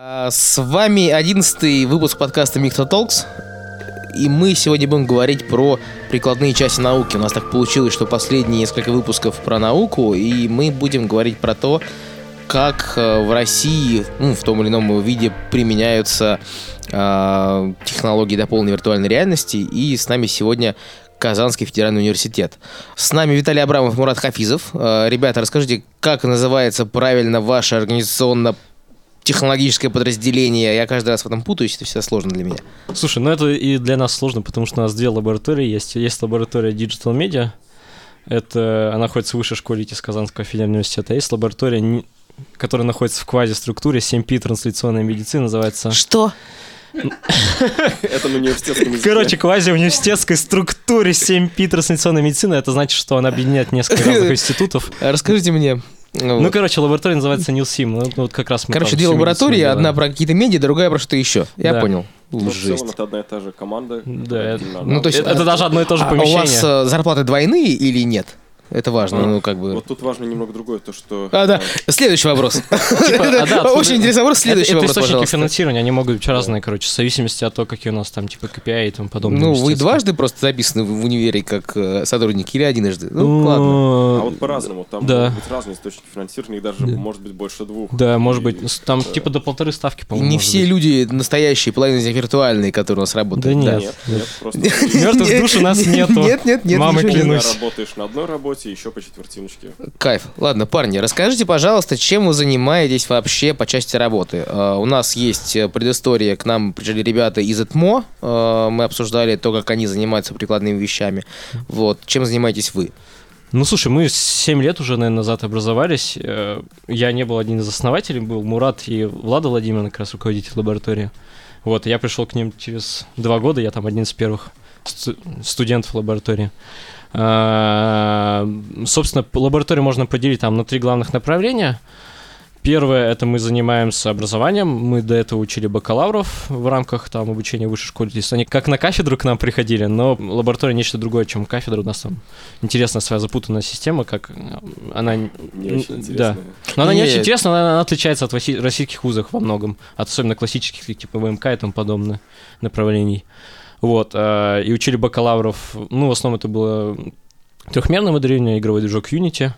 А, С вами одиннадцатый выпуск подкаста Микто Talks. И мы сегодня будем говорить про прикладные части науки. У нас так получилось, что последние несколько выпусков про науку, и мы будем говорить про то, как э, в России, ну, в том или ином виде применяются э, технологии дополненной виртуальной реальности. И с нами сегодня Казанский федеральный университет. С нами Виталий Абрамов, Мурат Хафизов. Э, ребята, расскажите, как называется правильно ваше организационно технологическое подразделение. Я каждый раз в этом путаюсь, это всегда сложно для меня. Слушай, ну это и для нас сложно, потому что у нас две лаборатории есть. Есть лаборатория Digital Media, это она находится в высшей школе ИТИС Казанского федерального университета. Есть лаборатория, которая находится в квази-структуре 7P трансляционная медицина, называется. Что? Это на университетском языке. Короче, квази-университетской структуре 7P трансляционная медицина, это значит, что она объединяет несколько разных институтов. Расскажите мне. Ну, короче, лаборатория называется NILSIM. Ну, вот как раз мы Короче, две лаборатории, одна делаем. про какие-то медиа, другая про что-то еще. Я Да. понял. Ну, в Жесть. целом это одна и та же команда. Да, это- Ну, то есть- Это, это даже одно и то же А у помещение. вас э, зарплаты двойные или нет? Это важно, А, ну как бы. Вот тут важно немного другое, то что... А, да. Следующий вопрос. а, да, откуда- Очень интересный вопрос. Следующий вопрос, это источники финансирования, они могут быть разные, короче, в зависимости от того, какие у нас там, типа, KPI и тому подобное. Ну, вы дважды просто записаны в универе как э, сотрудники или единожды? Ну, Ну, ладно. А вот по-разному. Там могут быть разные источники финансирования, их даже может быть больше двух. Да, может быть, там типа до полторы ставки, по-моему. не все люди настоящие, половина из них виртуальные, которые у нас работают. Да нет. Нет, просто... Мертвых душ у нас нету. Нет, нет, нет. Мамы клянусь. Работаешь на одной работе, еще по четвертиночке. Кайф. Ладно, парни, расскажите, пожалуйста, чем вы занимаетесь вообще по части работы? Э, у нас есть э, предыстория, к нам пришли ребята из ЭТМО, э, мы обсуждали то, как они занимаются прикладными вещами. Вот, чем занимаетесь вы? Ну, слушай, мы 7 лет уже, наверное, назад образовались. Я не был один из основателей, был Мурат и Влада Владимировна, как раз руководитель лаборатории. Вот, я пришел к ним через два года, я там один из первых сту- студентов лаборатории. А, Собственно, лабораторию можно поделить там на три главных направления. Первое, это мы занимаемся образованием. Мы до этого учили бакалавров в рамках там обучения в высшей школе. То есть они как на кафедру к нам приходили, но лаборатория нечто другое, чем кафедра. У нас там интересная своя запутанная система, как э, она... Не очень Да. Но она не Нет. очень интересна, она, она отличается от российских вузов во многом, от особенно классических, типа ВМК и тому подобное направлений. Вот, э, и учили бакалавров, ну, в основном это было трехмерное моделирование, игровой движок Unity,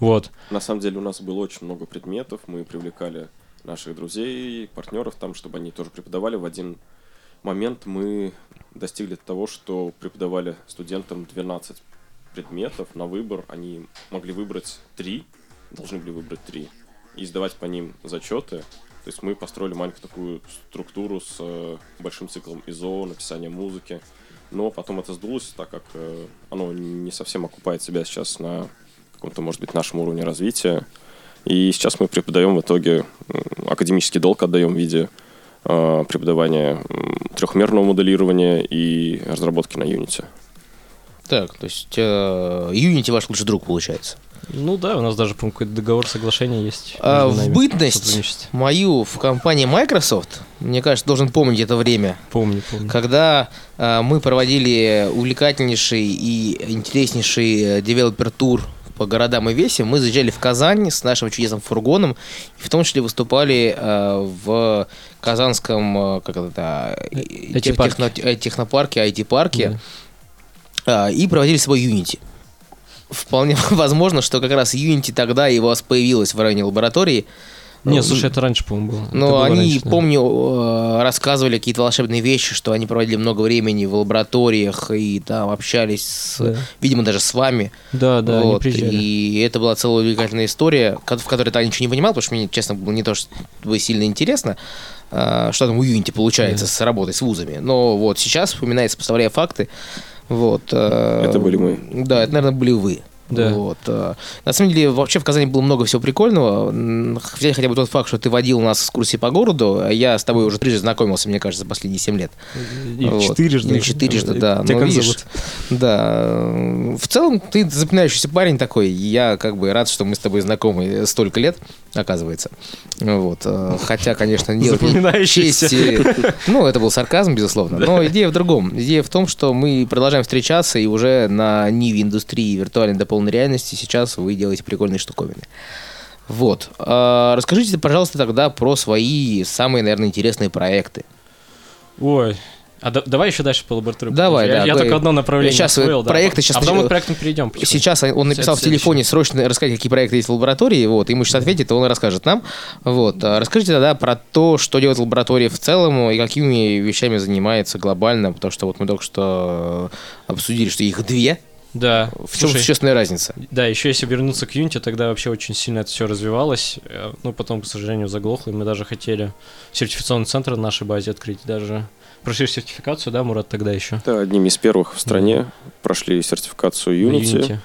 вот. На самом деле у нас было очень много предметов, мы привлекали наших друзей, партнеров там, чтобы они тоже преподавали. В один момент мы достигли того, что преподавали студентам 12 предметов на выбор. Они могли выбрать три, должны были выбрать три, и сдавать по ним зачеты. То есть мы построили маленькую такую структуру с э, большим циклом ИЗО, написания музыки. Но потом это сдулось, так как э, оно не совсем окупает себя сейчас на каком-то, может быть, нашем уровне развития. И сейчас мы преподаем в итоге академический долг отдаем в виде э, преподавания трехмерного моделирования и разработки на Unity. Так, то есть Unity ваш лучший друг получается. Ну да, у нас даже, по-моему, какой-то договор соглашения есть. А, в бытность мою в компании Microsoft, мне кажется, должен помнить это время, Помню, помню. когда э, мы проводили увлекательнейший и интереснейший э, девелопер-тур по городам и весе, мы заезжали в Казань с нашим чудесным фургоном, и в том числе выступали э, в казанском э, как это, э, техно- технопарке, IT-парке, а, и проводили свой Unity. Вполне возможно, что как раз Unity тогда и у вас появилась в районе лаборатории. Не, слушай, это раньше, по-моему, было. Но было они, раньше, да. помню, э, рассказывали какие-то волшебные вещи, что они проводили много времени в лабораториях и там общались, с, Да. видимо, даже с вами. Да, да, они Вот, приезжали. И это была целая увлекательная история, в которой я ничего не понимал, потому что мне, честно, было не то, что сильно интересно, а, что там у Unity получается Да. с работой с вузами. Но вот сейчас, вспоминая, сопоставляя факты, вот... э, Это были мы. Да, это, наверное, были вы. Да. Вот. э. На самом деле, вообще в Казани было много всего прикольного. Взять хотя бы тот факт, что ты водил нас экскурсии по городу, а я с тобой уже трижды знакомился, мне кажется, за последние 7 лет. И Вот. четырежды. Или четырежды, да. Тебя Ну, как видишь, зовут? Да. э, В целом, ты запоминающийся парень такой. Я как бы рад, что мы с тобой знакомы столько лет, оказывается. Вот. э, Хотя, конечно, не Запоминающийся. чести. Ну, это был сарказм, безусловно. Но идея в другом. Идея в том, что мы продолжаем встречаться, и уже на ниве индустрии виртуальной дополненной реальности сейчас вы делаете прикольные штуковины. Вот. А, расскажите, пожалуйста, тогда про свои самые, наверное, интересные проекты. Ой, а да, давай еще дальше по лаборатории. Давай, я, да. Я вы- только одно направление Сейчас освоил, да. проекты, сейчас а потом мы к проектам перейдем. потихоньку. Сейчас он написал в телефоне срочно рассказать, какие проекты есть в лаборатории, вот, ему сейчас ответит, и он расскажет нам. Вот. А Расскажите тогда про то, что делает лаборатория в целом и какими вещами занимается глобально, потому что вот мы только что обсудили, что их две. Да. В чем Слушай, существенная разница? Да, еще если вернуться к Unity, тогда вообще очень сильно это все развивалось. Э, Ну, потом, к сожалению, заглохло, и мы даже хотели сертификационный центр на нашей базе открыть, даже прошли сертификацию, да, Мурат, тогда еще? Это одними из первых в стране прошли сертификацию Unity,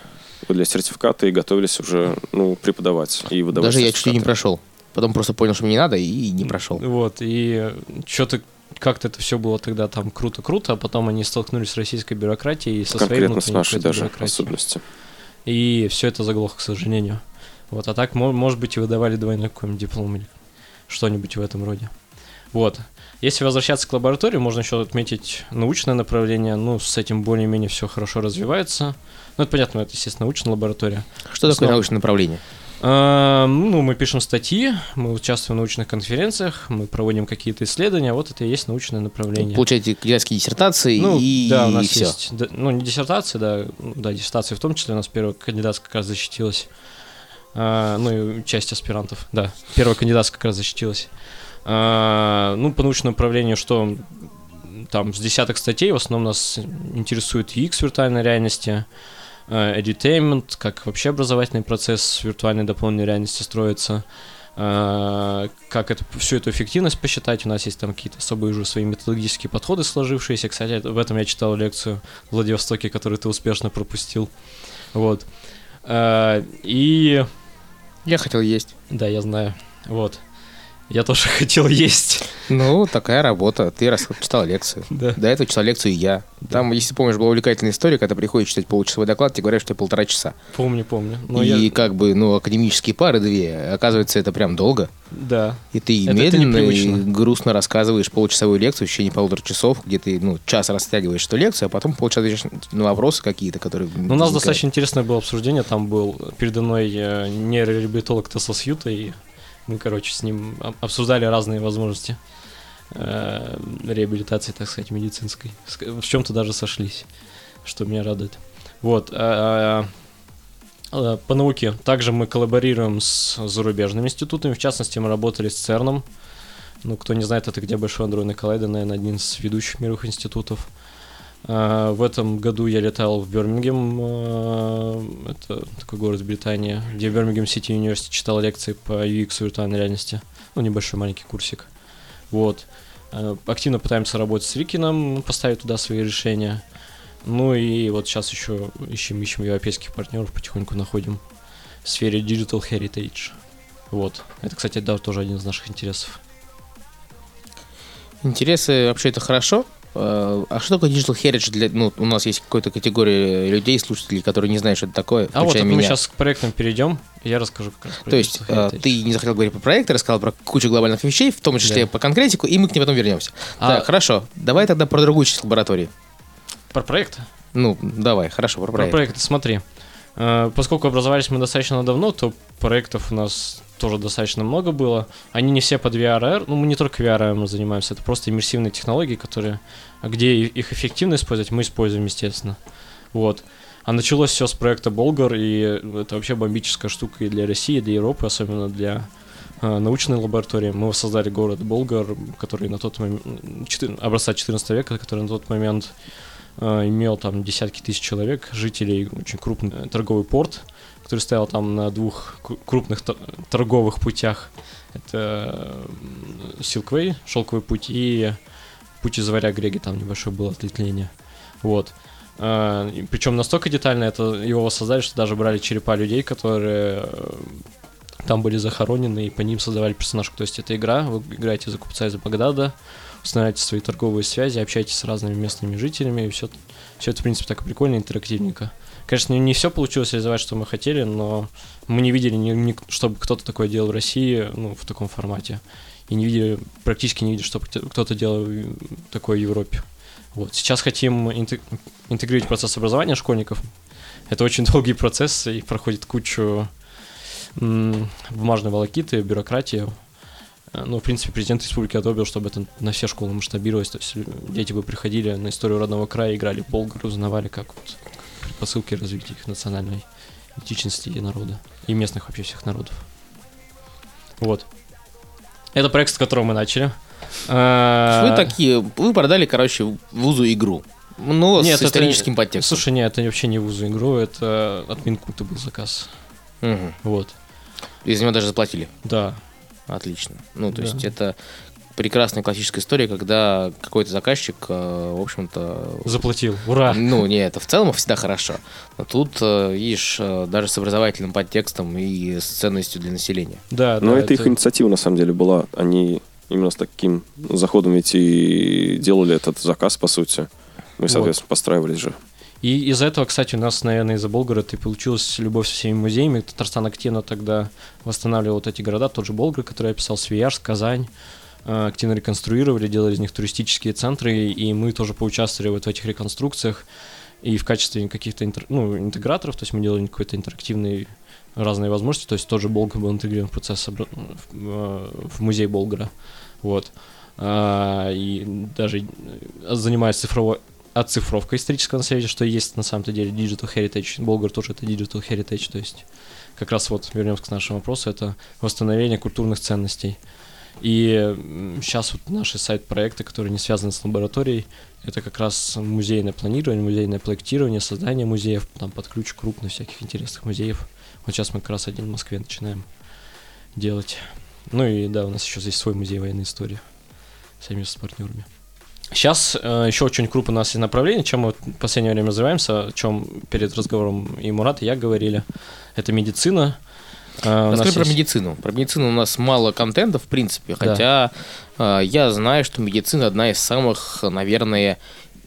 для сертификата и готовились уже ну, преподавать и выдавать Даже я чуть ли не прошел. Потом просто понял, что мне не надо, и не прошел. Вот, и что-то как-то это все было тогда там круто-круто, а потом они столкнулись с российской бюрократией и со своей Конкретно с внутренней нашей какой-то даже бюрократией. особенности. И все это заглохло, к сожалению. Вот, а так, мо- может быть, и выдавали двойной какой-нибудь диплом или что-нибудь в этом роде. Вот. Если возвращаться к лаборатории, можно еще отметить научное направление. Ну, с этим более-менее все хорошо развивается. Ну, это понятно, это, естественно, научная лаборатория. Что такое научное направление? А, ну, мы пишем статьи, мы участвуем в научных конференциях, мы проводим какие-то исследования. Вот это и есть научное направление. Получаете кандидатские диссертации Ну, и, да, у нас все. есть, да, ну, не диссертация, да, ну, да, диссертация в том числе, у нас первая кандидатская как раз защитилась, А, ну, и часть аспирантов, да, первая кандидатская как раз защитилась. А, ну, по научному направлению, что там с десяток статей, в основном нас интересует UX виртуальной реальности, э, edutainment, как вообще образовательный процесс виртуальной дополненной реальности строится, э, как это, всю эту эффективность посчитать. У нас есть там какие-то особые уже свои методологические подходы сложившиеся. Кстати, в этом я читал лекцию в Владивостоке, которую ты успешно пропустил. Вот. Э, И Я хотел есть. да, я знаю. Вот. Я тоже хотел есть. Ну, такая работа. Ты раз читал лекцию. Да. До этого читал лекцию и я. Там, если помнишь, была увлекательная история, когда приходишь читать получасовой доклад, тебе говорят, что тебе полтора часа. Помню, помню. Но и я... как бы, ну, академические пары две, оказывается, это прям долго. Да. И ты Это- медленно и грустно рассказываешь получасовую лекцию в течение полутора часов, где ты, ну, час растягиваешь эту лекцию, а потом полчаса отвечаешь на вопросы какие-то, которые... Ну, у нас возникают. достаточно интересное было обсуждение. Там был передо мной э, нейрореабилитолог Тесла Юта, и мы, короче, с ним об- обсуждали разные возможности э, реабилитации, так сказать, медицинской. Ск- В чем-то даже сошлись, что меня радует. Вот. а, а, По науке также мы коллаборируем с зарубежными институтами. В частности, мы работали с ЦЕРНом. Ну, кто не знает, это где Большой андронный коллайдер, наверное, один из ведущих мировых институтов. А, В этом году я летал в Бирмингем, а, это такой город в Британии, где в Бирмингем Сити Университи читал лекции по UX виртуальной реальности. Ну, небольшой маленький курсик. Вот. А, Активно пытаемся работать с Рикином, поставить туда свои решения. Ну и вот сейчас еще ищем, ищем европейских партнеров, потихоньку находим в сфере Digital Heritage. Вот. Это, кстати, да, тоже один из наших интересов. Интересы вообще это хорошо. А что такое digital heritage для... Ну, у нас есть какая-то категория людей, слушателей, которые не знают, что это такое, А вот это мы меня. сейчас к проектам перейдем, и я расскажу как раз про То есть Heritage. ты не захотел говорить про проекты, рассказал про кучу глобальных вещей, в том числе Да. по конкретику, и мы к ним потом вернемся. А- Так, хорошо. Давай тогда про другую часть лаборатории. Про проекты? Ну, давай, хорошо, про Про проект. смотри. Э, Поскольку образовались мы достаточно давно, то проектов у нас тоже достаточно много было. Они не все под VRR, ну мы не только VRR мы занимаемся, это просто иммерсивные технологии, которые, где их эффективно использовать, мы используем, естественно. Вот. А началось все с проекта Болгар, и это вообще бомбическая штука и для России, и для Европы, особенно для э, научной лаборатории. Мы воссоздали город Болгар, который на тот момент, четыр- образца 14 века, который на тот момент э, имел там десятки тысяч человек, жителей, очень крупный э, торговый порт, который стоял там на двух кру- крупных тор- торговых путях. Это Silkway, шелковый путь, и путь из Варя Греги, там небольшое было ответвление. Вот. Причем настолько детально это его воссоздали, что даже брали черепа людей, которые э, там были захоронены, и по ним создавали персонажку. То есть это игра, вы играете за купца из Багдада, устанавливаете свои торговые связи, общаетесь с разными местными жителями, и все, все это, в принципе, так прикольно, интерактивненько. Конечно, не все получилось реализовать, что мы хотели, но мы не видели, ни, ни- чтобы кто-то такое делал в России, ну, в таком формате. И не видели, практически не видели, кто- кто-то делал такое в Европе. Вот. Сейчас хотим интег- интегрировать процесс образования школьников. Это очень долгий процесс и проходит кучу бумажной волокиты, бюрократии. Э, Ну, в принципе, президент республики одобрил, чтобы это на все школы масштабировалось. То есть дети бы приходили на историю родного края, играли болгар, узнавали, как вот предпосылки развития их национальной идентичности и народа. И местных вообще всех народов. Вот. Это проект, с которого мы начали. Вы такие, вы продали, короче, вузу игру. Ну, Нет, с это- историческим подтекстом. Слушай, нет, это вообще не вузу игру, это от Минкульта был заказ. Мгм. Вот. И за него даже заплатили. Да. Отлично. Ну, то Да. есть это прекрасная классическая история, когда какой-то заказчик, э, в общем-то... Заплатил. Ура! Ну, не, это в целом всегда хорошо. Но тут, э, видишь, э, даже с образовательным подтекстом и с ценностью для населения. Да, Но да, это их инициатива на самом деле была. Они именно с таким заходом ведь и делали этот заказ, по сути. Ну и, соответственно, постраивались же. И из-за этого, кстати, у нас, наверное, из-за Болгара-то и получилась любовь со всеми музеями. Татарстан активно тогда восстанавливал вот эти города, тот же Болгар, который я писал, Свияжск, Казань. Э, Активно реконструировали, делали из них туристические центры, и мы тоже поучаствовали вот в этих реконструкциях. И в качестве каких-то интер- ну, интеграторов, то есть мы делали какой-то интерактивный разные возможности, то есть тот же Болгар был интегрирован в процесс обра- в, э, в музей Болгара. Вот. А, и даже э, занимаясь цифровой оцифровка исторического наследия, что есть на самом-то деле Digital Heritage. Болгар тоже это Digital Heritage, то есть как раз вот вернемся к нашему вопросу, это восстановление культурных ценностей. И сейчас вот наши сайт-проекты, которые не связаны с лабораторией, это как раз музейное планирование, музейное проектирование, создание музеев, там под ключ крупных всяких интересных музеев. Вот сейчас мы как раз один в Москве начинаем делать. Ну и да, у нас еще здесь свой музей военной истории. Сами с партнерами. Сейчас э, еще очень крупно у нас есть направление, чем мы в последнее время развиваемся, о чем перед разговором и Мурат, и я говорили. Это медицина. Нас Расскажи про есть- медицину. Про медицину у нас мало контента, в принципе, Да. хотя э, я знаю, что медицина одна из самых, наверное,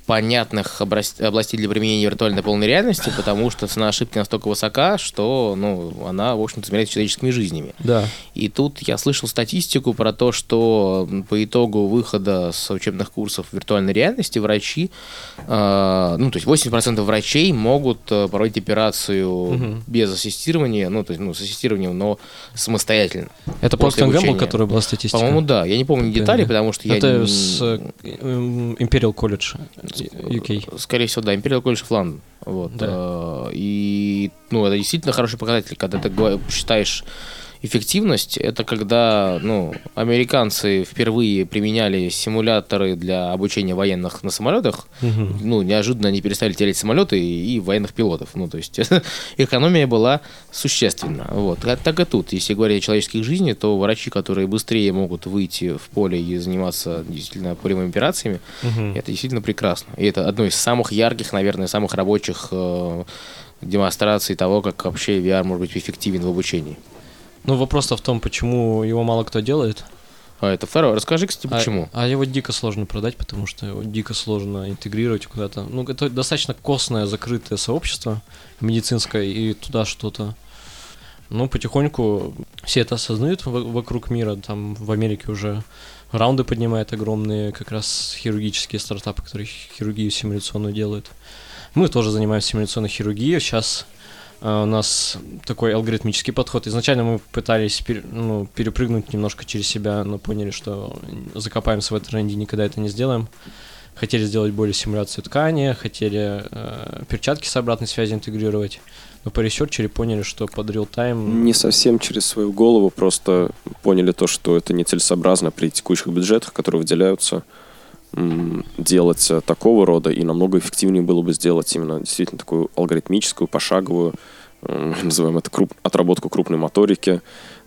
понятных областей для применения виртуальной полной реальности, потому что цена ошибки настолько высока, что ну, она, в общем-то, измеряется человеческими жизнями. Да. И тут я слышал статистику про то, что по итогу выхода с учебных курсов виртуальной реальности врачи, э, ну, то есть 80% врачей могут э, проводить операцию Мгм. без ассистирования, ну, то есть, ну, с ассистированием, но самостоятельно. Это После обучения. которая была статистика. По-моему, да. Я не помню детали, потому что я... Это не- с э, эм, Imperial College UK. Скорее всего, да, Imperial College of London. Вот. Да. Э, И, ну, это действительно хороший показатель, когда ты считаешь эффективность, это когда, ну, американцы впервые применяли симуляторы для обучения военных на самолетах, Мгм. ну, неожиданно они перестали терять самолеты и, и военных пилотов. Ну, то есть экономия была существенна. Вот. Так и тут. Если говорить о человеческих жизнях, то врачи, которые быстрее могут выйти в поле и заниматься действительно полевыми операциями, Мгм. это действительно прекрасно. И это одно из самых ярких, наверное, самых рабочих э, демонстраций того, как вообще VR может быть эффективен в обучении. Ну, вопрос-то в том, почему его мало кто делает. А это второе. Расскажи, кстати, А- почему. А, его дико сложно продать, потому что его дико сложно интегрировать куда-то. Ну, это достаточно костное, закрытое сообщество медицинское, и туда что-то. Ну, потихоньку все это осознают во- вокруг мира. Там в Америке уже раунды поднимают огромные, как раз хирургические стартапы, которые хирургию симуляционную делают. Мы тоже занимаемся симуляционной хирургией. Сейчас а, у нас такой алгоритмический подход. Изначально мы пытались пере- ну, перепрыгнуть немножко через себя, но поняли, что закопаемся в этом тренде, никогда это не сделаем. Хотели сделать более симуляцию ткани, хотели э, перчатки с обратной связью интегрировать, но по research или поняли, что под real-time... Не совсем через свою голову, просто поняли то, что это нецелесообразно при текущих бюджетах, которые выделяются, делать э, такого рода, и намного эффективнее было бы сделать именно действительно такую алгоритмическую, пошаговую, называем это круп- отработку крупной моторики,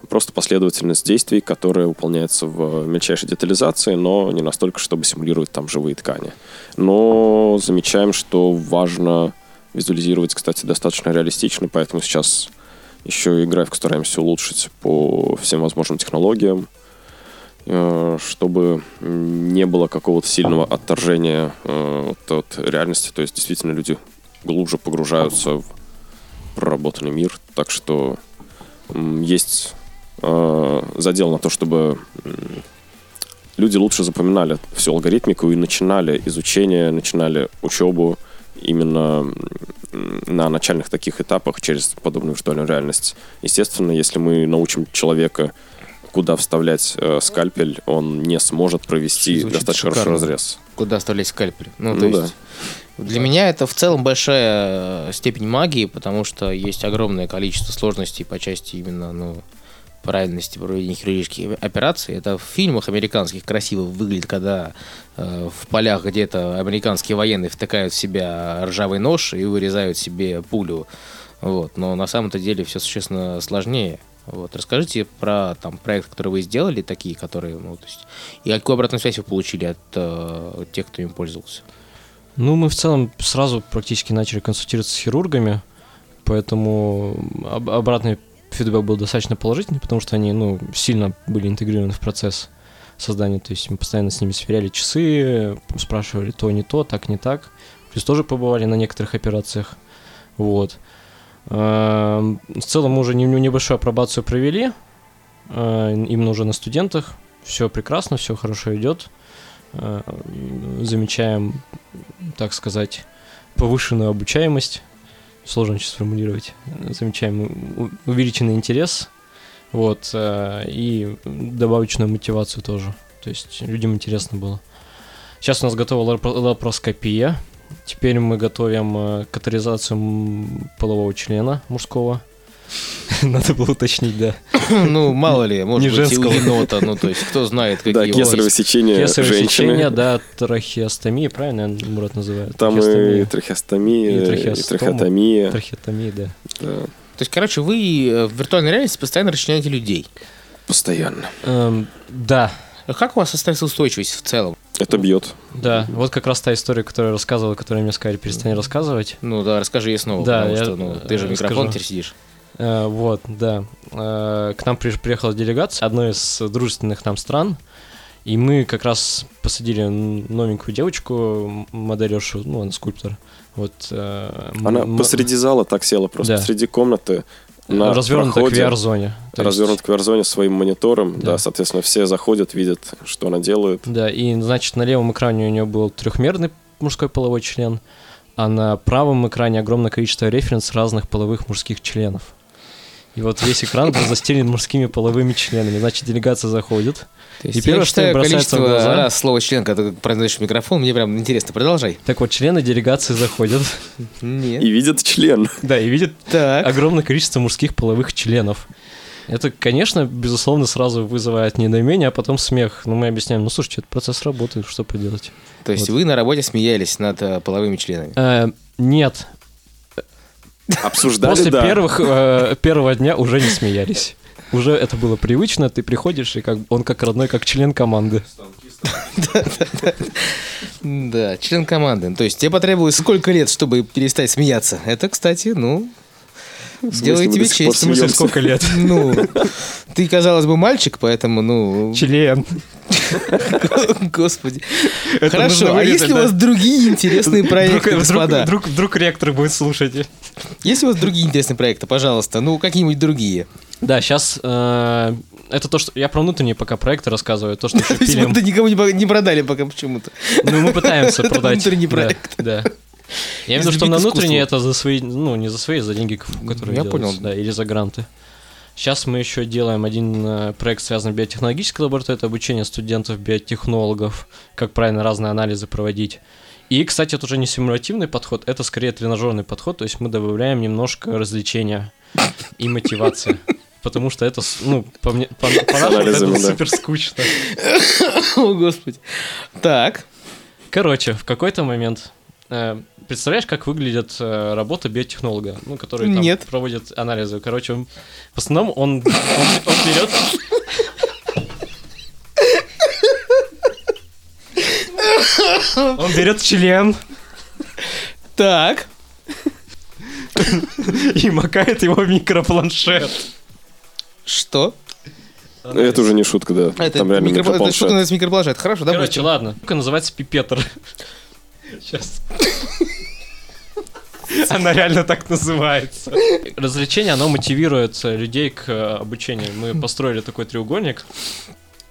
просто последовательность действий, которая выполняется в мельчайшей детализации, но не настолько, чтобы симулировать там живые ткани. Но замечаем, что важно визуализировать, кстати, достаточно реалистично, поэтому сейчас еще и графику стараемся улучшить по всем возможным технологиям, э, чтобы не было какого-то сильного отторжения э, от реальности. То есть действительно люди глубже погружаются в проработанный мир. Так что есть э, задел на то, чтобы люди лучше запоминали всю алгоритмику и начинали изучение, начинали учебу именно на начальных таких этапах через подобную виртуальную реальность. Естественно, если мы научим человека, куда вставлять э, скальпель, он не сможет провести Звучит достаточно хороший шикарно. разрез. Куда оставлять скальпель? Ну, Ну то да. есть, для меня это в целом большая э, степень магии, потому что есть огромное количество сложностей по части именно, ну, правильности проведения хирургических операций. Это в фильмах американских красиво выглядит, когда э, в полях где-то американские военные втыкают в себя ржавый нож и вырезают себе пулю. Вот. Но на самом-то деле все существенно сложнее. Вот. Расскажите про там, проект, который вы сделали, такие, которые, ну, то есть, и какую обратную связь вы получили от э, тех, кто им пользовался? Ну, мы в целом сразу практически начали консультироваться с хирургами, поэтому об- обратный фидбэк был достаточно положительный, потому что они, ну, сильно были интегрированы в процесс создания, то есть мы постоянно с ними сверяли часы, спрашивали то не то, так не так, плюс тоже побывали на некоторых операциях, вот. Эм, В целом мы уже не- небольшую апробацию провели, э, именно уже на студентах, все прекрасно, все хорошо идет, Э, замечаем так сказать, повышенную обучаемость, сложно сейчас сформулировать, замечаем увеличенный интерес, вот, э, и добавочную мотивацию тоже, то есть людям интересно было. Сейчас у нас готова лапароскопия, теперь мы готовим э, катаризацию полового члена мужского, надо было уточнить, да. Ну, мало ли, может Не быть, и енота, ну, то есть, кто знает, какие Да, кесарево сечение Кесарево женщины. сечение, да, трахеостомия, правильно Мурат называет? Там и Трахеостомия. И трахеотомия. Трахеотомия, да. да, То есть, короче, вы э, в виртуальной реальности постоянно расчленяете людей. постоянно. Эм, да, Как у вас остается устойчивость в целом? Это бьет. Да, вот как раз та история, которую я рассказывал, которую мне сказали, перестань рассказывать. Ну да, расскажи ей снова, Да, потому я, что ну, ты же э, микрофон теперь сидишь. Э, вот, да. Э, к нам при- приехала делегация одной из дружественных нам стран, и мы как раз посадили новенькую девочку, м- моделершу, ну, она скульптор. Вот, э, Она посреди зала так села, просто Да. посреди комнаты. На развернута к проходе, VR-зоне. То есть- развернут к VR-зоне своим монитором. Да. Да. соответственно, все заходят, видят, что она делает. Да, и, значит, на левом экране у нее был трехмерный мужской половой член, а на правом экране огромное количество референс разных половых мужских членов. И вот весь экран был застелен мужскими половыми членами. Значит, делегация заходит. То есть И первое, я что считаю бросается в количество глаза- раз слово член, когда ты произносишь в микрофон, мне прям интересно. Продолжай. Так вот, члены делегации заходят. Нет. И видят член. Да, и видят Так. огромное количество мужских половых членов. Это, конечно, безусловно, сразу вызывает недоумение, а потом смех. Но мы объясняем, ну, слушайте, это процесс работает, что поделать. То есть Вот. вы на работе смеялись над э, половыми членами. Э, нет, Обсуждали, После да. первых, э, первого дня уже не смеялись. Уже это было привычно, ты приходишь, и как, он как родной, как член команды. Да, член команды. То есть тебе потребовалось сколько лет, чтобы перестать смеяться? Это, кстати, ну, В смысле, мы тебе честь. смеемся? сколько лет? Ну, ты, казалось бы, мальчик, поэтому, ну, Член. господи. Это Хорошо, нужно а вырезать, если у да? вас другие интересные проекты, Вдруг, вдруг, господа? вдруг, вдруг ректор будет слушать. Если у вас другие интересные проекты, пожалуйста, ну, какие-нибудь другие. Да, сейчас это то, что я про внутренние пока проекты рассказываю, то, что еще пилим. никому не не продали пока почему-то. Ну, мы пытаемся Это продать. внутренний Да, проект. Да. Я имею в виду, что на внутренние это за свои, ну, не за свои, за деньги, которые Я делаются, понял. да, или за гранты. Сейчас мы еще делаем один э, проект, связанный с биотехнологической лабораторией, это обучение студентов биотехнологов, как правильно разные анализы проводить. И, кстати, это уже не симулятивный подход, это скорее тренажерный подход, то есть мы добавляем немножко развлечения и мотивации. Потому что это, ну, по мне, по, по нашему, это да. супер скучно. О, господи. Так. Короче, в какой-то момент представляешь, как выглядит э, работа биотехнолога, ну, который там Нет. проводит анализы. Короче, он- в основном он, он, он берет. Он берет член Так. и макает его в микропланшет. Что? Это уже не шутка, да. Это, Там реально микропла- это микропланшет. что называется микропланшет? Хорошо, да? Короче, ладно. Штука называется пипетр. Сейчас. Она реально так называется. Развлечение, оно мотивирует людей к э, обучению. Мы построили такой треугольник.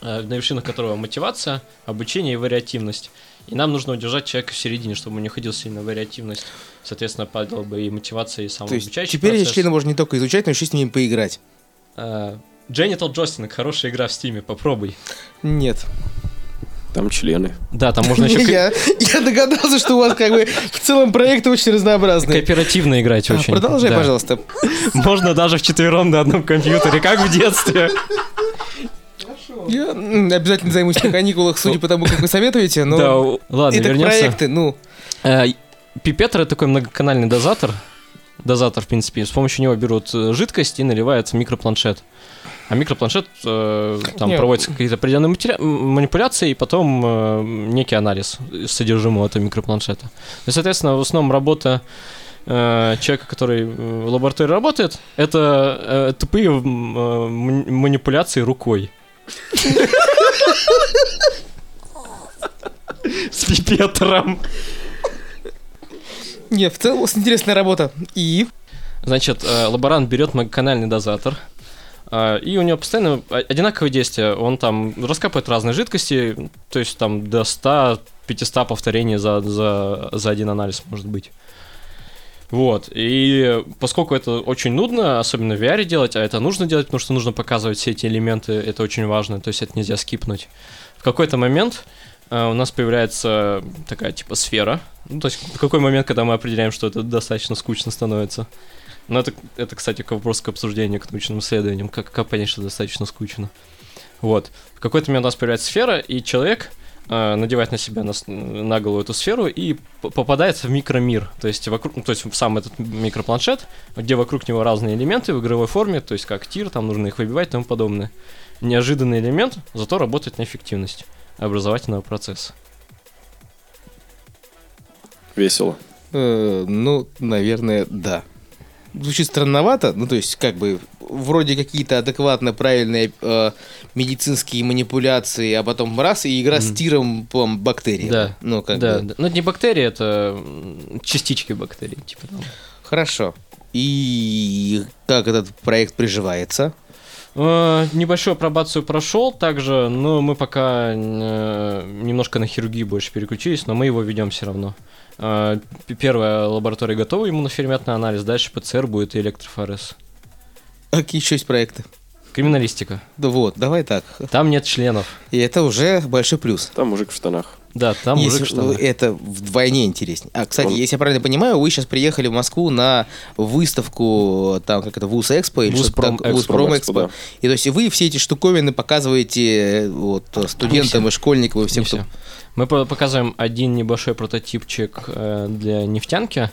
э, на вершинах которого мотивация, обучение и вариативность. И нам нужно удержать человека в середине, чтобы он не ходил сильно вариативность. Соответственно, падала бы и мотивация, и То есть теперь процесс. члены можно не только изучать, но еще с ними поиграть. Э, Genital Joystick, хорошая игра в стиме, попробуй. Нет. Там члены. Да, там можно еще Я, я догадался, что у вас как бы в целом проекты очень разнообразные. кооперативно играть А, очень. Продолжай, Да. пожалуйста. Можно даже вчетвером на одном компьютере, как в детстве. Я обязательно займусь на каникулах, судя по тому, как вы советуете, но... Да, ладно, это вернемся. проекты, ну... Э, Пипетр это такой многоканальный дозатор. Дозатор, в принципе, с помощью него берут э, жидкость и наливают в микропланшет. А микропланшет, э, там Не, проводятся какие-то определенные матери- манипуляции, и потом э, некий анализ содержимого этого микропланшета. И, соответственно, в основном работа э, человека, который э, в лаборатории работает, это э, тупые э, мани- манипуляции рукой. С пипетром. Нет, в целом интересная работа. И... Значит, э, лаборант берет многоканальный дозатор, э, и у него постоянно одинаковые действия. Он там раскапывает разные жидкости, то есть там до 100-500 повторений за, за, за один анализ может быть. Вот, и поскольку это очень нудно, особенно в VR делать, а это нужно делать, потому что нужно показывать все эти элементы, это очень важно, то есть это нельзя скипнуть. В какой-то момент э, у нас появляется такая типа сфера, ну, то есть в какой момент, когда мы определяем, что это достаточно скучно становится. Ну, это, это, кстати, вопрос к обсуждению, к научным исследованиям, как, как понять, что достаточно скучно. Вот. В какой-то момент у нас появляется сфера, и человек э, надевает на себя на, на голову эту сферу и попадает в микромир. То есть, вокруг, ну, то есть в сам этот микропланшет, где вокруг него разные элементы в игровой форме, то есть как тир, там нужно их выбивать и тому подобное. Неожиданный элемент, зато работает на эффективность образовательного процесса. Весело. э, ну, наверное, да. Звучит странновато, ну, то есть, как бы, вроде какие-то адекватно правильные э, медицинские манипуляции, а потом раз, и игра с Мгм. тиром по бактериям. Да, Ну, как да, бы. да. Ну, это не бактерии, это частички бактерий, типа там. Хорошо. И как этот проект приживается? Э, Небольшую апробацию прошел также, но мы пока э, немножко на хирургию больше переключились, но мы его ведем все равно. П- Первая лаборатория готова, иммуноферментный анализ, дальше ПЦР будет и электрофорез. А Какие еще есть проекты? Криминалистика. Да вот, давай так. Там нет членов. И это уже большой плюс. Там мужик в штанах. Да, там Если мужик в штанах. это вдвойне интереснее. А, кстати, Он- если я правильно понимаю, вы сейчас приехали в Москву на выставку, там, как это, ВУЗ Экспо или что-то Вузпром так- Экспо. Экспо, Экспо. да. И то есть вы все эти штуковины показываете э, вот, студентам и школьникам и всем, Не кто... Мы по- показываем один небольшой прототипчик э, для нефтянки,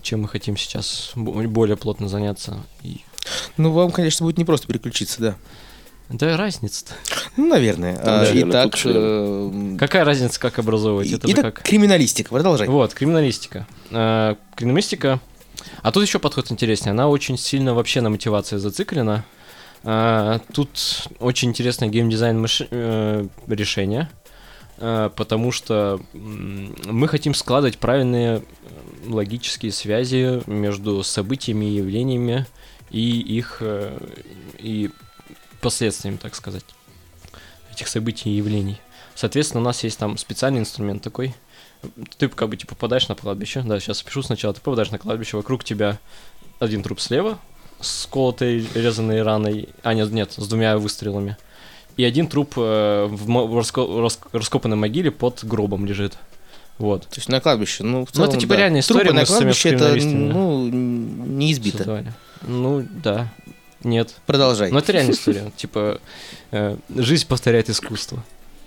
чем мы хотим сейчас бо- более плотно заняться. Ну, вам, конечно, будет непросто переключиться, да. Да разница-то. Ну, наверное. Там, А, наверное, итак, э, Какая разница, как образовывать? Это итак, как... криминалистика. Продолжай. Вот, криминалистика. Э, криминалистика. А тут еще подход интереснее. Она очень сильно вообще на мотивации зациклена. Э, тут очень интересное геймдизайн э, решение. э, потому что мы хотим складывать правильные э, логические связи между событиями и явлениями и их и последствиями, так сказать, этих событий и явлений. Соответственно, у нас есть там специальный инструмент такой. Ты как бы типа попадаешь на кладбище. Да, сейчас пишу сначала. Ты попадаешь на кладбище, вокруг тебя один труп слева с колотой резаной раной. А, нет, нет, с двумя выстрелами. И один труп э, в, в раско- рас- раскопанной могиле под гробом лежит. Вот. То есть на кладбище, ну, в Ну, это целом, типа да. реальная история, Трупы на кладбище, это, ну, не избито. создавали. Ну, да. Нет. Продолжай. Но это реальная история. Типа, э, жизнь повторяет искусство.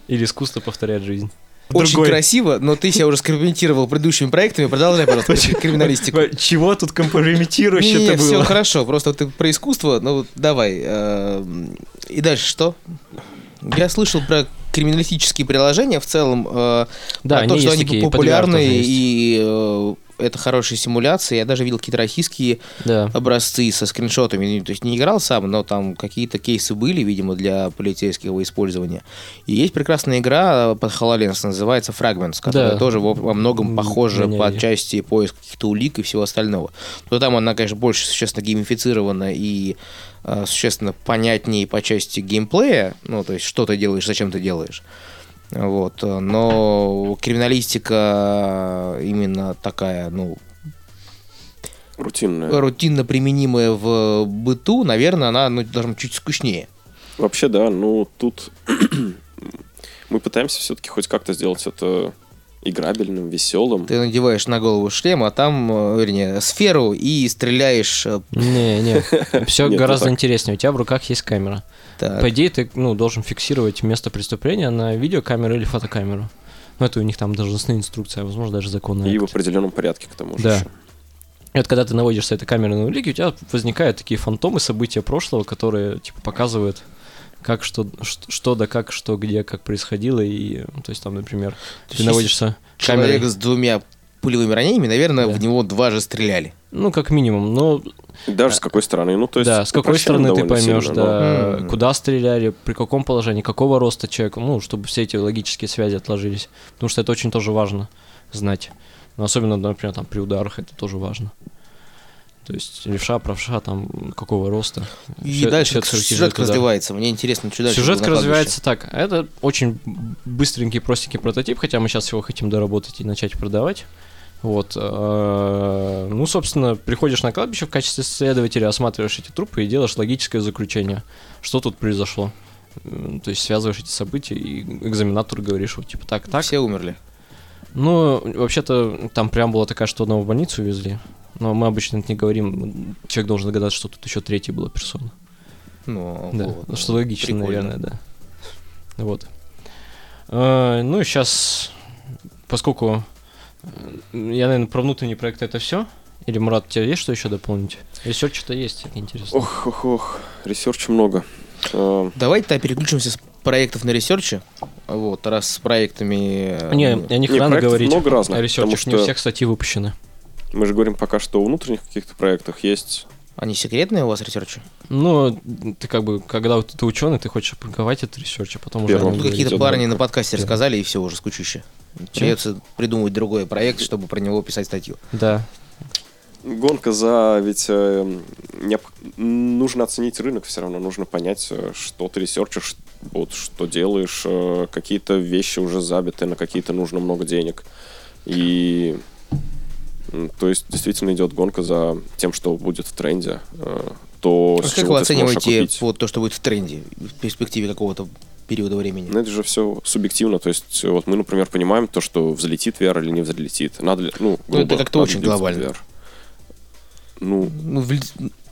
Или искусство повторяет жизнь. Очень Другой. красиво, но ты себя уже скомпрометировал предыдущими проектами. Продолжай, пожалуйста, криминалистику. Чего тут Не, компрометирующе-то все было? хорошо, просто ты про искусство, ну давай. эм, И дальше что? Я слышал про криминалистические приложения в целом, э, Да, про то, они что они популярны и э, это хорошие симуляции. Я даже видел какие-то российские Да. образцы со скриншотами. То есть не играл сам, но там какие-то кейсы были, видимо, для полицейского использования. И есть прекрасная игра под HoloLens, называется Fragments, которая Да. тоже во, многом похожа меня по есть. части поиска каких-то улик и всего остального. Но там она, конечно, больше существенно геймифицирована и э, существенно понятнее по части геймплея, ну, то есть, что ты делаешь, зачем ты делаешь. Вот, э, но криминалистика именно такая, ну, Рутинная. рутинно применимая в быту, наверное, она ну, быть чуть скучнее. Вообще, да, ну тут мы пытаемся все-таки хоть как-то сделать это играбельным, веселым. Ты надеваешь на голову шлем, а там, э, вернее, сферу и стреляешь. э, Не, не. Все гораздо интереснее. У тебя в руках есть камера. По идее, ты ну, должен фиксировать место преступления на видеокамеру или фотокамеру. Ну, это у них там должностные инструкции, а возможно, даже законные. И в определенном порядке, к тому же. Да. И вот когда ты наводишь с этой камеры на улики, у тебя возникают такие фантомы события прошлого, которые типа показывают, как что, что, что да как, что где, как происходило. И, то есть там, например, То ты наводишься Человек камерой. с двумя пулевыми ранениями, наверное, Да. в него два же стреляли. Ну, как минимум. Но Даже с какой стороны. Ну, то есть, да, с какой стороны ты поймешь, сильно, но- да, М. куда стреляли, при каком положении, какого роста человек, ну, чтобы все эти логические связи отложились. Потому что это очень тоже важно знать. Ну, особенно, например, там при ударах это тоже важно. То есть левша, правша, там, какого роста. И Всё- дальше всё это сюжет характеризует удар. развивается. Мне интересно, что дальше. Сюжетка на развивается так. Это очень быстренький, простенький прототип, хотя мы сейчас его хотим доработать и начать продавать. Вот. э, Ну, собственно, приходишь на кладбище в качестве следователя, осматриваешь эти трупы и делаешь логическое заключение. Что тут произошло? То есть связываешь эти события и экзаменатору говоришь, вот типа так, так. Все умерли. Ну, вообще-то там прям была такая, что одного в больницу увезли. Но мы обычно это не говорим. Человек должен догадаться, что тут еще третья была персона. Ну, Да, вот. что логично, Прикольно. наверное, да. Вот. А, ну и сейчас, поскольку э, я, наверное, про внутренний проект это все. Или, Мурат, у тебя есть что еще дополнить? Research что-то есть, интересно. Ох, ох, ох. Research а много. Э, Давайте тогда переключимся с проектов на research и. Вот, раз с проектами... э, не, ну, о них не, рано проектов говорить. много разных, о research ах потому не у что- всех статьи выпущены. Мы же говорим пока что о внутренних каких-то проектах. Есть Они секретные у вас research и? Ну, ты как бы, когда вот ты ученый, ты хочешь опубликовать этот research, а потом уже Первым. нем Ну, какие-то парни гонка. на подкасте рассказали, и все, уже скучище. Придется придумывать другой проект, чтобы про него писать статью. Да. гонка за... Ведь э, необ- нужно оценить рынок все равно. Нужно понять, э, что ты research ишь, вот, что делаешь. э, Какие-то вещи уже забиты, на какие-то нужно много денег. И... То есть действительно идет гонка за тем, что будет в тренде. э, То, А с как вы оцениваете вот то, что будет в тренде в перспективе какого-то периода времени? Ну, это же все субъективно. То есть, э, вот мы, например, понимаем то, что взлетит VR или не взлетит. Надо ли, ну, Ну, это грубо, как-то очень глобально. VR? Ну, Ну,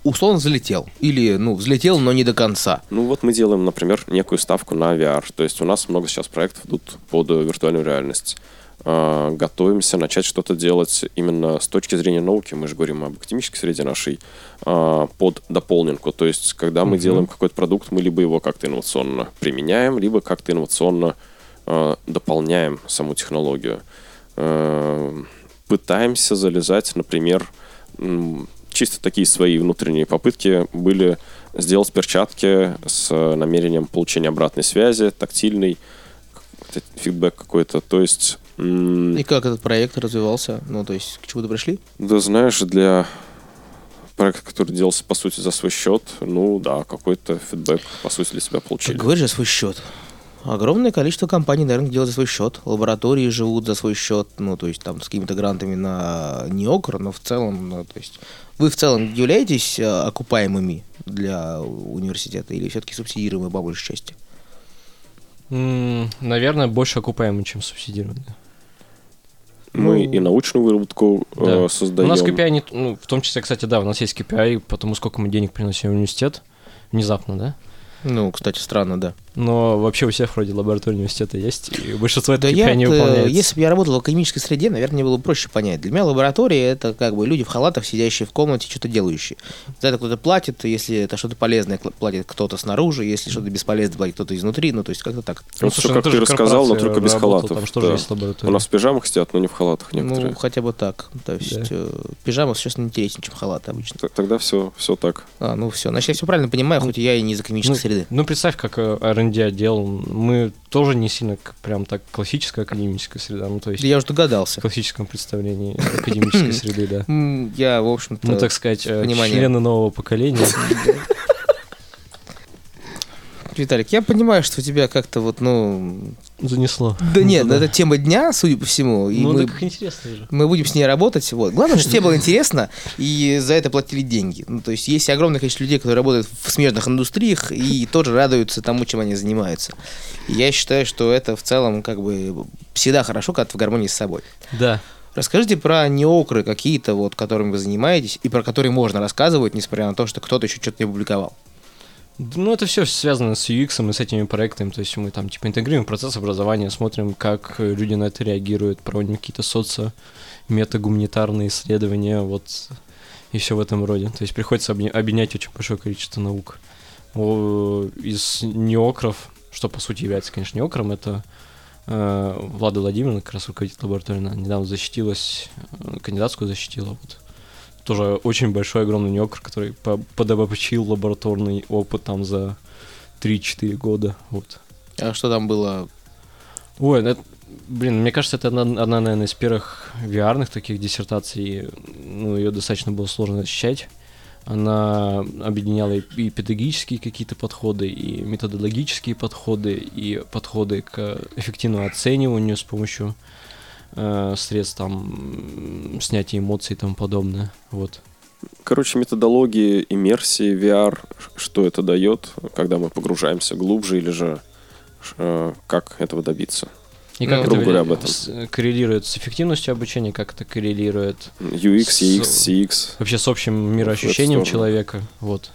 условно взлетел. Или, ну, взлетел, но не до конца. Ну вот мы делаем, например, некую ставку на VR. То есть у нас много сейчас проектов идут под виртуальную реальность. А, Готовимся начать что-то делать именно с точки зрения науки. Мы же говорим об академической среде нашей а, под дополненку. То есть когда мы Мгм. делаем какой-то продукт, мы либо его как-то инновационно применяем, либо как-то инновационно а, дополняем саму технологию. Пытаемся залезать, например, чисто такие свои внутренние попытки были сделать перчатки с э, намерением получения обратной связи, тактильный фидбэк какой-то. То есть, И как этот проект развивался? Ну, то есть, к чему-то пришли? да знаешь, для проекта, который делался, по сути, за свой счет, ну да, какой-то фидбэк, по сути, для себя Как получили. говоришь, за свой счет. Огромное количество компаний, наверное, делают за свой счет. Лаборатории живут за свой счет, ну, то есть там с какими-то грантами на неокр, но в целом, ну, то есть вы в целом являетесь э, окупаемыми для университета или все-таки субсидируемы по большей части? Наверное, больше окупаемый, чем субсидированный. Мы ну, и научную выработку э, Да. создаем. У нас KPI, не, ну, в том числе, кстати, да, у нас есть KPI по тому, сколько мы денег приносим в университет. Внезапно, да? Ну, кстати, странно, да. Но вообще у всех вроде лаборатории университета есть, и большинство Да я, KPI не выполняется. если бы я работал в академической среде, наверное, мне было бы проще понять. Для меня лаборатория это как бы люди в халатах, сидящие в комнате, что-то делающие. За это кто-то платит, если это что-то полезное, платит кто-то снаружи, если что-то бесполезное, платит кто-то изнутри, ну то есть как-то так. Ну, Вот слушай, ну как ты же рассказал, но только без работал, халатов. Там что же да. есть лаборатория? У нас в пижамах сидят, но не в халатах некоторые. Ну, хотя бы так. То есть Да. э, пижама сейчас интереснее, чем халаты обычно. Т- Тогда все, все так. А, ну все. Значит, я все правильно понимаю, хоть и я и не из академической Ну, среды. Ну, представь, как э, R&D отдел. Мы тоже не сильно прям так классическая академическая среда. Ну, то есть Да я уже догадался. в классическом представлении академической среды, да. Я, в общем-то... Ну, так сказать, э, члены нового поколения. Виталик, я понимаю, что у тебя как-то вот, ну... Занесло. Да нет, это тема дня, судя по всему. И Ну, мы, так интересно же. мы будем с ней работать. Вот. Главное, что тебе было интересно, и за это платили деньги. Ну, то есть есть огромное количество людей, которые работают в смежных индустриях и тоже радуются тому, чем они занимаются. И я считаю, что это в целом как бы всегда хорошо, когда ты в гармонии с собой. Да. Расскажите про неокры какие-то, вот, которыми вы занимаетесь, и про которые можно рассказывать, несмотря на то, что кто-то еще что-то не опубликовал. Ну, это все связано с UX и с этими проектами. То есть мы там типа интегрируем процесс образования, смотрим, как э, люди на это реагируют, проводим какие-то соци, метагуманитарные исследования, вот и все в этом роде. То есть приходится объ- объединять очень большое количество наук. Из неокров, что по сути является, конечно, неокром, это э, Влада Владимировна, как раз руководитель лаборатории, она недавно защитилась, э, кандидатскую защитила. Вот. Тоже очень большой, огромный неокр, который по- подобобщил лабораторный опыт там за 3-4 года. Вот. А что там было? Ой, ну это- блин, мне кажется, это одна, одна, наверное, из первых VR таких диссертаций. Ну, ее достаточно было сложно защищать. Она объединяла и педагогические какие-то подходы, и методологические подходы, и подходы к эффективному оцениванию с помощью э, средств там снятия эмоций и тому подобное. Вот. Короче, методологии иммерсии, VR, что это дает, когда мы погружаемся глубже, или же э, как этого добиться. И как Ну, это говоря, об этом. с- коррелирует с эффективностью обучения, как это коррелирует UX, С- UX, CX. вообще с общим мироощущением человека. Вот.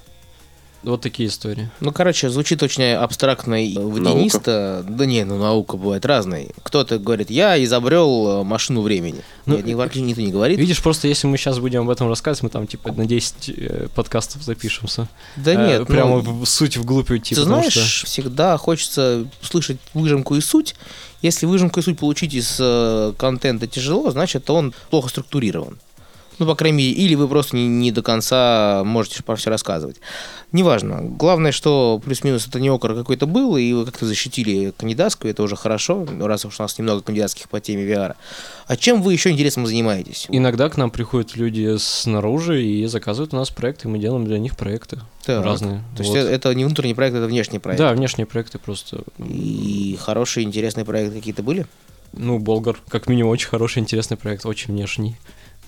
Вот такие истории. Ну, короче, звучит очень абстрактно и водянисто. Да не, ну наука бывает разной. Кто-то говорит, я изобрел э, машину времени. Ну, Нет, ни- никто не говорит. Видишь, просто если мы сейчас будем об этом рассказывать, мы там типа на 10 э, подкастов запишемся. Да Э, нет, прямо ну, в суть вглубь уйти. Ты знаешь, что- всегда хочется слышать выжимку и суть. Если выжимку и суть получить из э, контента тяжело, значит, он плохо структурирован. Ну, по крайней мере, или вы просто не, не до конца можете про все рассказывать. Неважно. Главное, что плюс-минус это не окор какой-то был, и вы как-то защитили кандидатскую, это уже хорошо, раз уж у нас немного кандидатских по теме VR. А чем вы еще интересным занимаетесь? Иногда к нам приходят люди снаружи и заказывают у нас проекты, и мы делаем для них проекты Так. разные. То есть Вот. это, не внутренний проект, это внешний проект. Да, внешние проекты просто. И хорошие, интересные проекты какие-то были? Ну, Болгар, как минимум, очень хороший, интересный проект, очень внешний.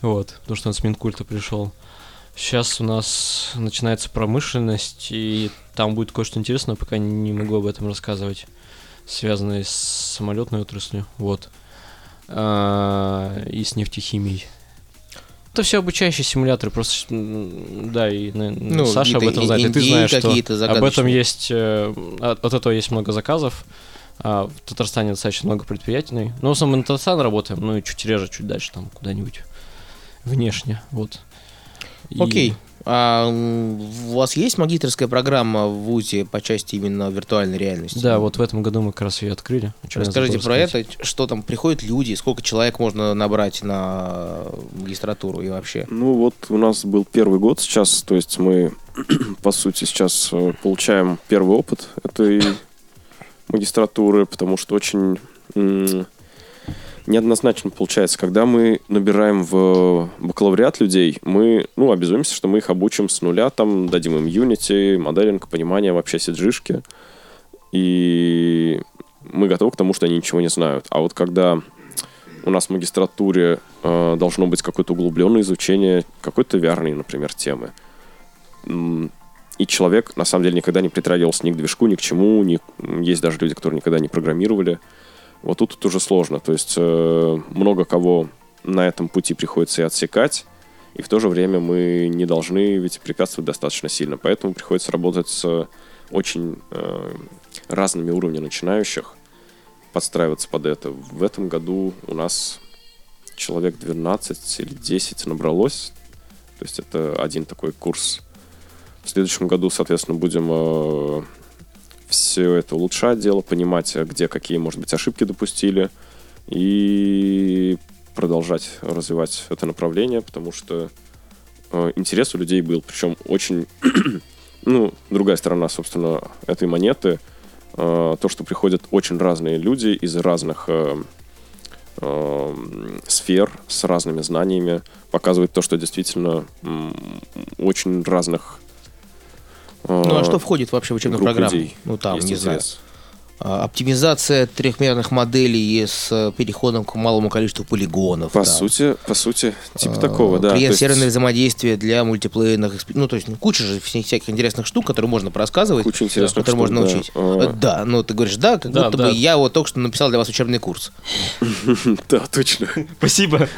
Вот, потому что он с Минкульта пришел. Сейчас у нас начинается промышленность, и там будет кое-что интересное, пока не могу об этом рассказывать, связанное с самолетной отраслью, вот, А, и с нефтехимией. Это все обучающие симуляторы, просто, да, и наверное, Ну, Саша об этом знает, и ты знаешь, что об этом есть, э, от, от этого есть много заказов, а в Татарстане достаточно много предприятий. Ну, в основном на Татарстан работаем, ну и чуть реже, чуть дальше, там куда-нибудь внешне, вот. И- Окей. А у вас есть магистрская программа в ВУЗе по части именно виртуальной реальности? Да, вот в этом году мы как раз ее открыли. Расскажите про это, что там приходят люди, сколько человек можно набрать на магистратуру и вообще. Ну вот у нас был первый год сейчас, то есть мы, по сути, сейчас э, получаем первый опыт этой магистратуры, потому что очень неоднозначно получается. Когда мы набираем в бакалавриат людей, мы ну, обязуемся, что мы их обучим с нуля, там дадим им Unity, моделинг, понимание вообще сиджишки. И мы готовы к тому, что они ничего не знают. А вот когда у нас в магистратуре э, должно быть какое-то углубленное изучение какой-то VR, например, темы. И человек, на самом деле, никогда не притрагивался ни к движку, ни к чему. Ни... Есть даже люди, которые никогда не программировали. Вот тут, тут уже сложно. То есть э, много кого на этом пути приходится и отсекать. И в то же время мы не должны ведь препятствовать достаточно сильно. Поэтому приходится работать с очень э, разными уровнями начинающих подстраиваться под это. В этом году у нас человек 12 или 10 набралось. То есть это один такой курс. В следующем году, соответственно, будем э, все это улучшать дело, понимать, где какие, может быть, ошибки допустили, и продолжать развивать это направление, потому что э, интерес у людей был, причем очень, ну, другая сторона, собственно, этой монеты, э, то, что приходят очень разные люди из разных э, э, сфер с разными знаниями, показывает то, что действительно очень разных э, Ну а что входит вообще в учебную программу? людей Ну там, не знаю. А, Оптимизация трехмерных моделей с э, переходом к малому количеству полигонов. По да. сути, по сути, типа А, такого, да. то есть- Клиент-серверное взаимодействие для мультиплеерных Ну, то есть, куча же вся- всяких интересных штук, которые можно порассказывать. Куча интересных которые штук, можно да. научить. А. Э, Да, ну ты говоришь, да, как Да, будто да. бы я вот только что написал для вас учебный курс. Да, точно. Спасибо.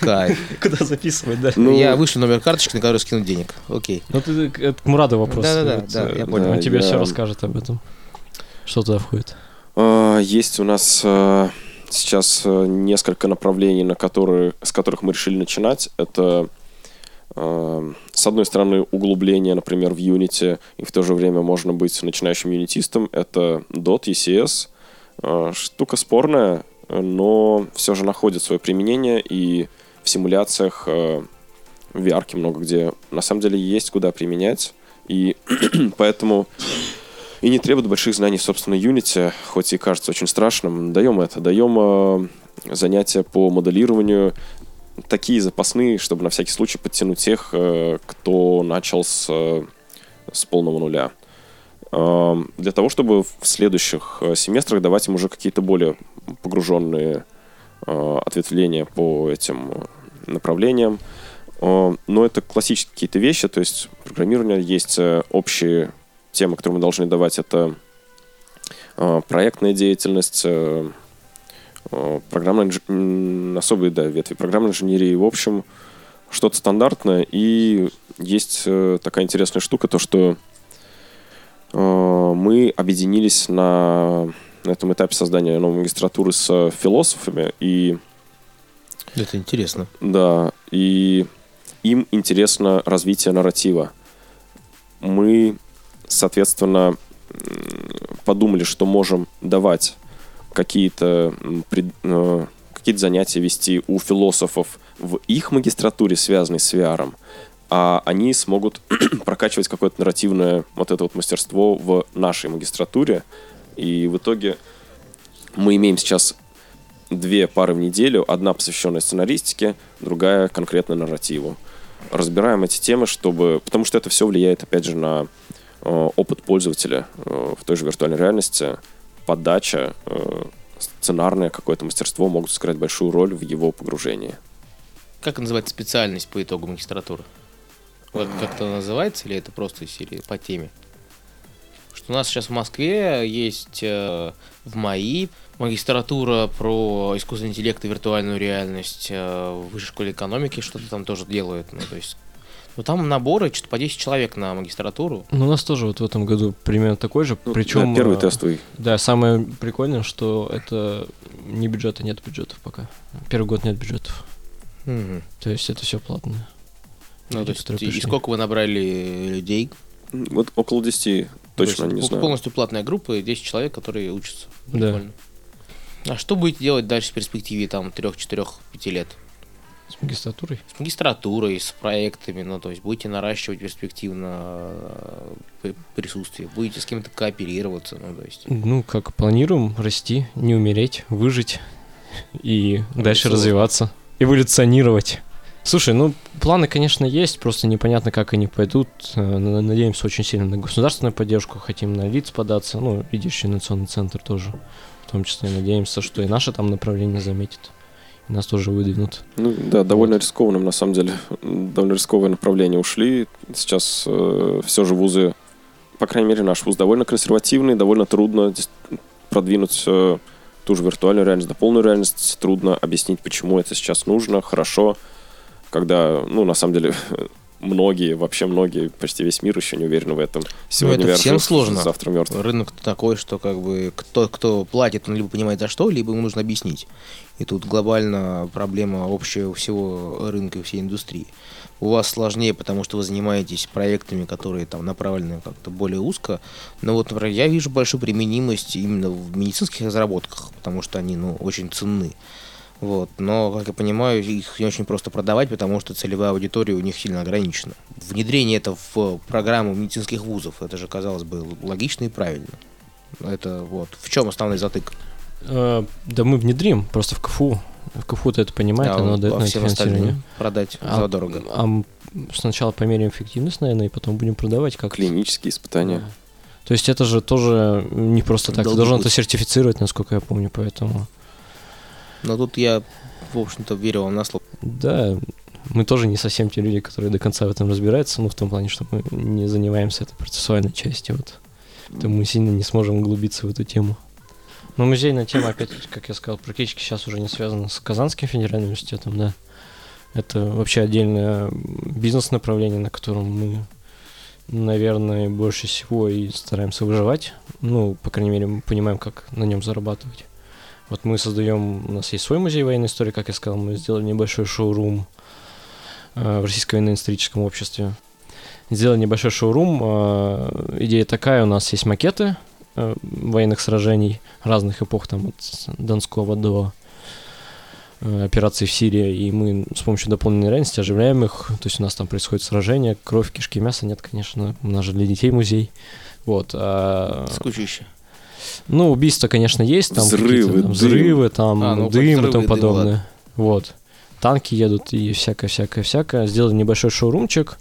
Кайф. Куда записывать, да? Ну, Я вышлю номер карточки, на который скинуть денег. Окей. Ну, ты, к- это к Мураду вопрос. Да-да-да, да, э, я понял. Он тебе Да, все я- расскажет об этом. Что туда входит? А, Есть у нас а, сейчас а, несколько направлений, на которые, с которых мы решили начинать. Это, с одной стороны, углубление, например, в Unity, и в то же время можно быть начинающим юнитистом. Это Dot, ECS. Штука спорная, но все же находит свое применение, и в симуляциях в VR много где на самом деле есть куда применять. И поэтому и не требует больших знаний, собственно, Unity, хоть и кажется очень страшным. Даем это, даем э, занятия по моделированию, такие запасные, чтобы на всякий случай подтянуть тех, э, кто начал с, э, с полного нуля. Э, для того, чтобы в следующих э, семестрах давать им уже какие-то более погруженные э, ответвления по этим направлениям. Э, Но это классические какие-то вещи, то есть программирование есть э, общие темы, которые мы должны давать, это э, проектная деятельность, э, э, программная особые да, ветви программной инженерии. В общем, что-то стандартное. И есть э, такая интересная штука, то что мы объединились на, на этом этапе создания новой магистратуры с философами, и Это интересно. да, и им интересно развитие нарратива. Мы, соответственно, подумали, что можем давать какие-то э, какие-то занятия вести у философов в их магистратуре, связанной с VR, а они смогут прокачивать какое-то нарративное вот это вот мастерство в нашей магистратуре. И в итоге мы имеем сейчас две пары в неделю, одна посвященная сценаристике, другая конкретно нарративу. Разбираем эти темы, чтобы... Потому что это все влияет, опять же, на опыт пользователя э, в той же виртуальной реальности. Подача, э, сценарное какое-то мастерство могут сыграть большую роль в его погружении. Как называется специальность по итогу магистратуры? Вот как-то называется или это просто из серии по теме? Что у нас сейчас в Москве есть э, в МАИ магистратура про искусственный интеллект и виртуальную реальность э, в высшей школе экономики что-то там тоже делают. Ну, то есть, ну там наборы что-то по 10 человек на магистратуру. Ну, у нас тоже вот в этом году примерно такой же. Ну, Причем да, первый э, тестовый. Да, самое прикольное, что это не бюджета, нет бюджетов пока. Первый год нет бюджетов. Мгм. То есть это все платное. Ну, Люди, то есть, и сколько вы набрали людей? Вот около 10, То точно есть не знаю. Полностью платная группа, и 10 человек, которые учатся. Да. Прикольно. А что будете делать дальше в перспективе там 3, 4, 5 лет? С магистратурой. С магистратурой, с проектами, ну, то есть будете наращивать перспективно э, присутствие, будете с кем-то кооперироваться, ну, то есть. Ну, как планируем расти, не умереть, выжить и дальше Эволюционно. развиваться, эволюционировать. Слушай, ну, планы, конечно, есть, просто непонятно, как они пойдут. Э, Надеемся очень сильно на государственную поддержку, хотим на ЛИЦ податься, ну, видящий инновационный центр тоже. В том числе надеемся, что и наше там направление заметит. Нас тоже выдвинут. Ну да, довольно рискованным на самом деле. Довольно рисковое направление ушли. Сейчас все же вузы, по крайней мере наш вуз, довольно консервативный, довольно трудно продвинуть э, ту же виртуальную реальность до полную реальность. Трудно объяснить, почему это сейчас нужно, хорошо. Когда, ну, на самом деле, многие, вообще многие, почти весь мир еще не уверены в этом. Сегодня ну, это всем жив, сложно. Завтра мертв. Рынок такой, что как бы кто, кто платит, он либо понимает за что, либо ему нужно объяснить. И тут глобально проблема общего всего рынка и всей индустрии. У вас сложнее, потому что вы занимаетесь проектами, которые там направлены как-то более узко. Но вот, например, я вижу большую применимость именно в медицинских разработках, потому что они, ну, очень ценны. Вот. Но, как я понимаю, их не очень просто продавать, потому что целевая аудитория у них сильно ограничена. Внедрение это в программу медицинских вузов, это же, казалось бы, логично и правильно. Это вот. В чем основной затык? Э, да мы внедрим просто в КФУ. В КФУ-то это понимает, а оно дает на финансирование. продать а, дорого. А сначала померяем эффективность, наверное, и потом будем продавать как Клинические испытания. Да. То есть это же тоже не просто так. Ты должен это сертифицировать, насколько я помню, поэтому... Но тут я, в общем-то, верю вам на слово. Да, мы тоже не совсем те люди, которые до конца в этом разбираются, ну, в том плане, что мы не занимаемся этой процессуальной частью, вот. То мы сильно не сможем углубиться в эту тему. Но музейная тема, опять, как я сказал, практически сейчас уже не связана с Казанским федеральным университетом, да. Это вообще отдельное бизнес-направление, на котором мы, наверное, больше всего и стараемся выживать. Ну, по крайней мере, мы понимаем, как на нем зарабатывать. Вот мы создаем, у нас есть свой музей военной истории, как я сказал, мы сделали небольшой шоурум э, в Российском военно-историческом обществе. Сделали небольшой шоурум. Э, идея такая, у нас есть макеты военных сражений разных эпох, там от Донского до э, операций в Сирии, и мы с помощью дополненной реальности оживляем их. То есть у нас там происходит сражение, кровь, кишки, мясо нет, конечно. У нас же для детей музей. Вот. А... Скучище. Ну, убийства, конечно, есть. Там взрывы, там, взрывы, там а, ну, дым и тому подобное. Дым, вот. Танки едут и всякое-всякое-всякое. Сделали небольшой шоурумчик.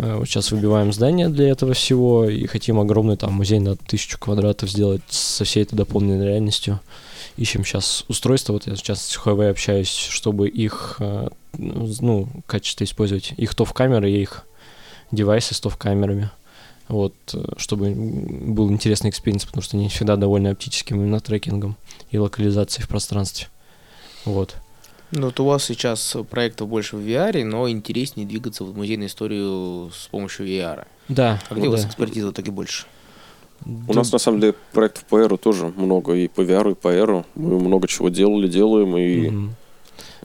Э, вот сейчас выбиваем здание для этого всего и хотим огромный там музей на тысячу квадратов сделать со всей этой дополненной реальностью. Ищем сейчас устройство, вот я сейчас с Huawei общаюсь, чтобы их, э, ну, качество использовать. Их то в камеры и их девайсы с в камерами вот, э, чтобы был интересный experience, потому что они всегда довольны оптическим именно трекингом и локализацией в пространстве. Вот. Ну, вот у вас сейчас проектов больше в VR, но интереснее двигаться в музейную историю с помощью VR. Да. А где да. у вас экспертиза так и больше? У да. нас, на самом деле, проектов по R тоже много, и по VR, и по R. Мы много чего делали, делаем, и mm-hmm.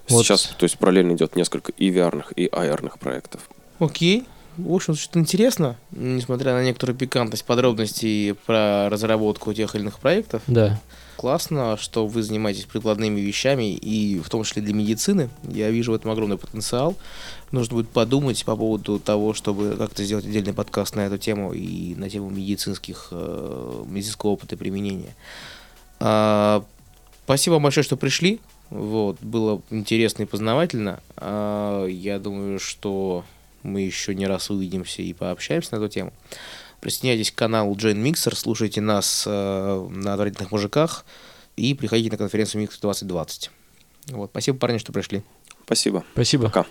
сейчас, вот. то есть, параллельно идет несколько и VR, и AR проектов. Окей. В общем, что-то интересно, несмотря на некоторую пикантность подробностей про разработку тех или иных проектов. Да. Классно, что вы занимаетесь прикладными вещами, и в том числе для медицины. Я вижу в этом огромный потенциал. Нужно будет подумать по поводу того, чтобы как-то сделать отдельный подкаст на эту тему и на тему медицинских, э, медицинского опыта применения. А, спасибо вам большое, что пришли. Вот, было интересно и познавательно. А, я думаю, что мы еще не раз увидимся и пообщаемся на эту тему. Присоединяйтесь к каналу Джейн Миксер, слушайте нас э, на отвратительных мужиках и приходите на конференцию Микс 2020. Вот. Спасибо, парни, что пришли. Спасибо. Спасибо. Пока.